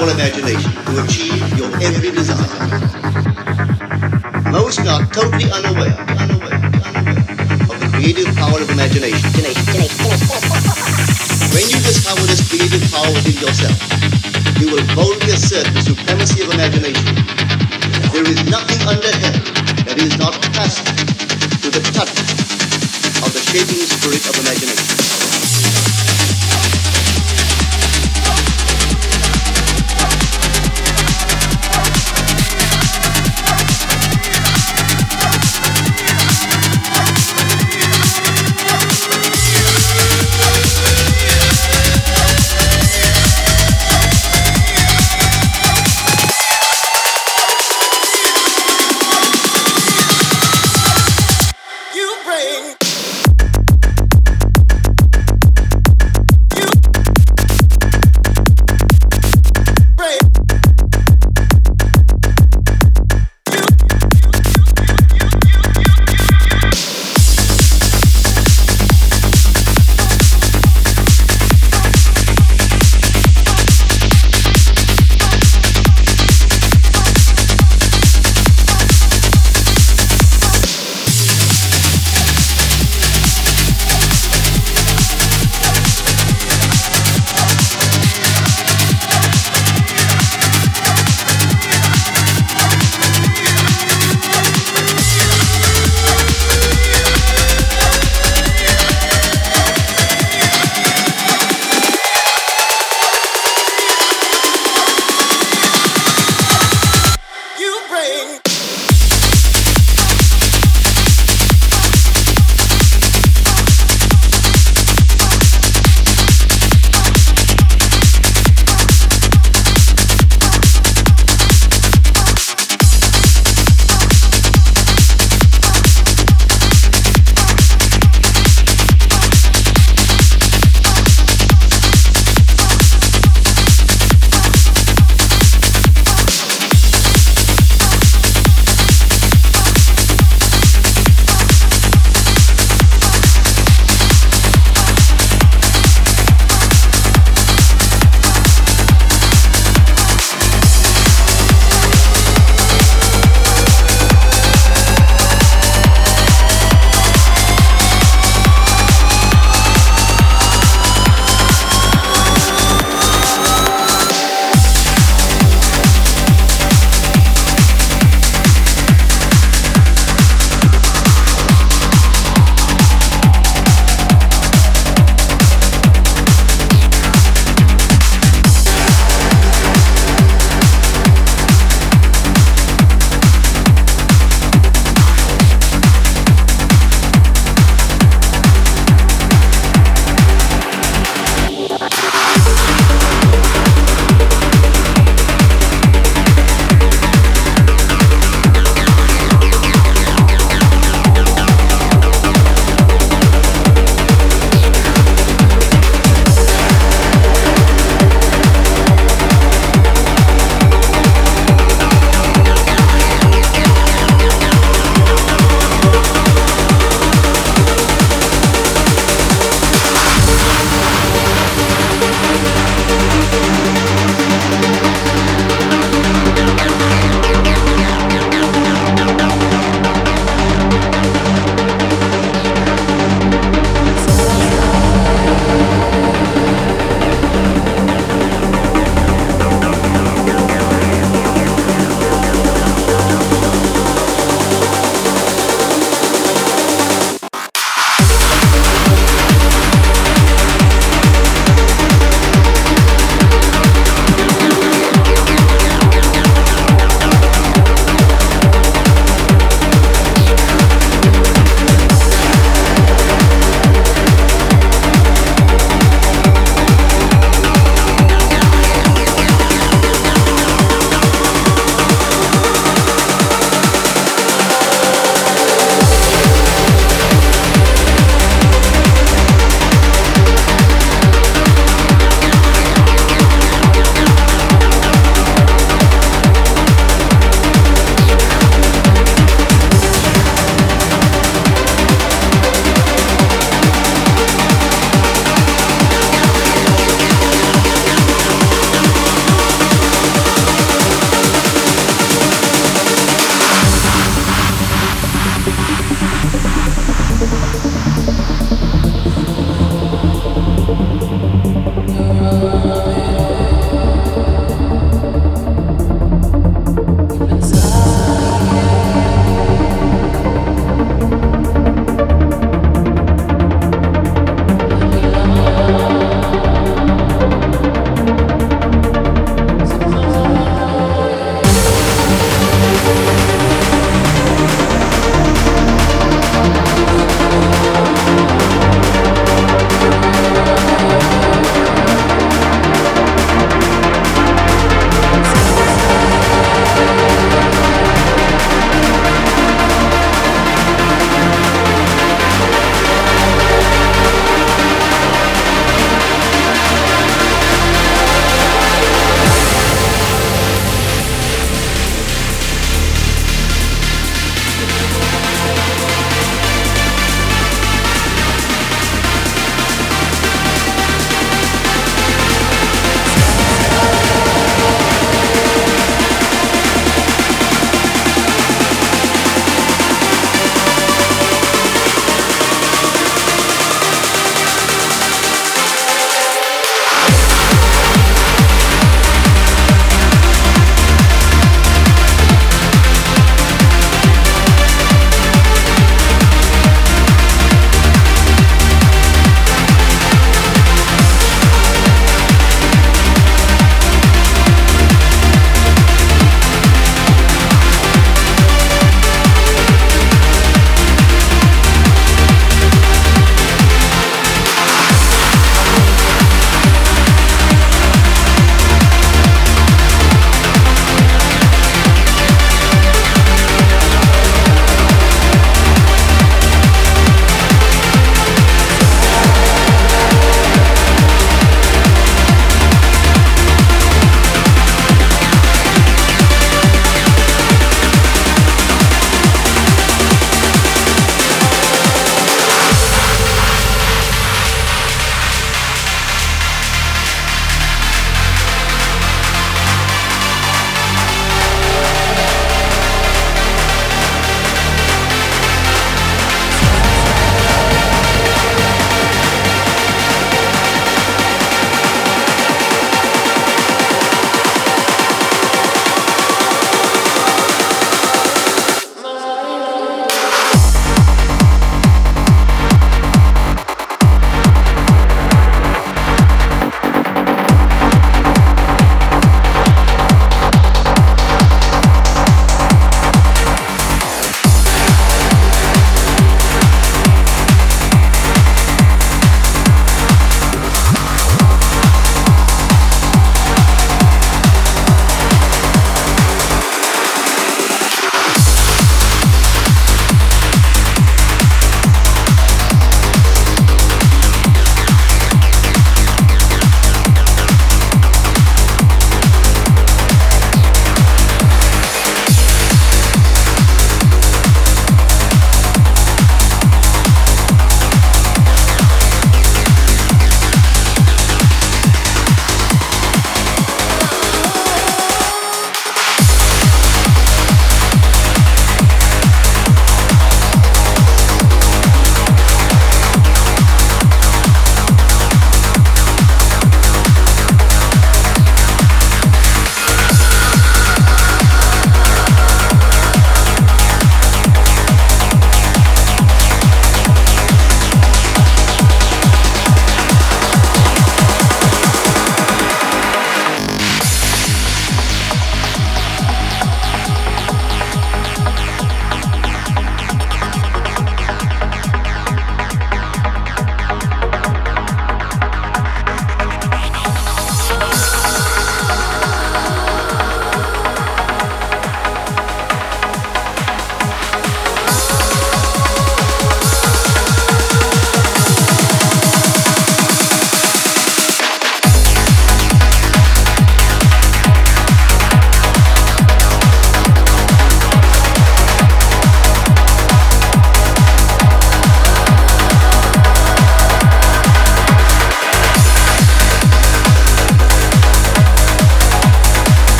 how to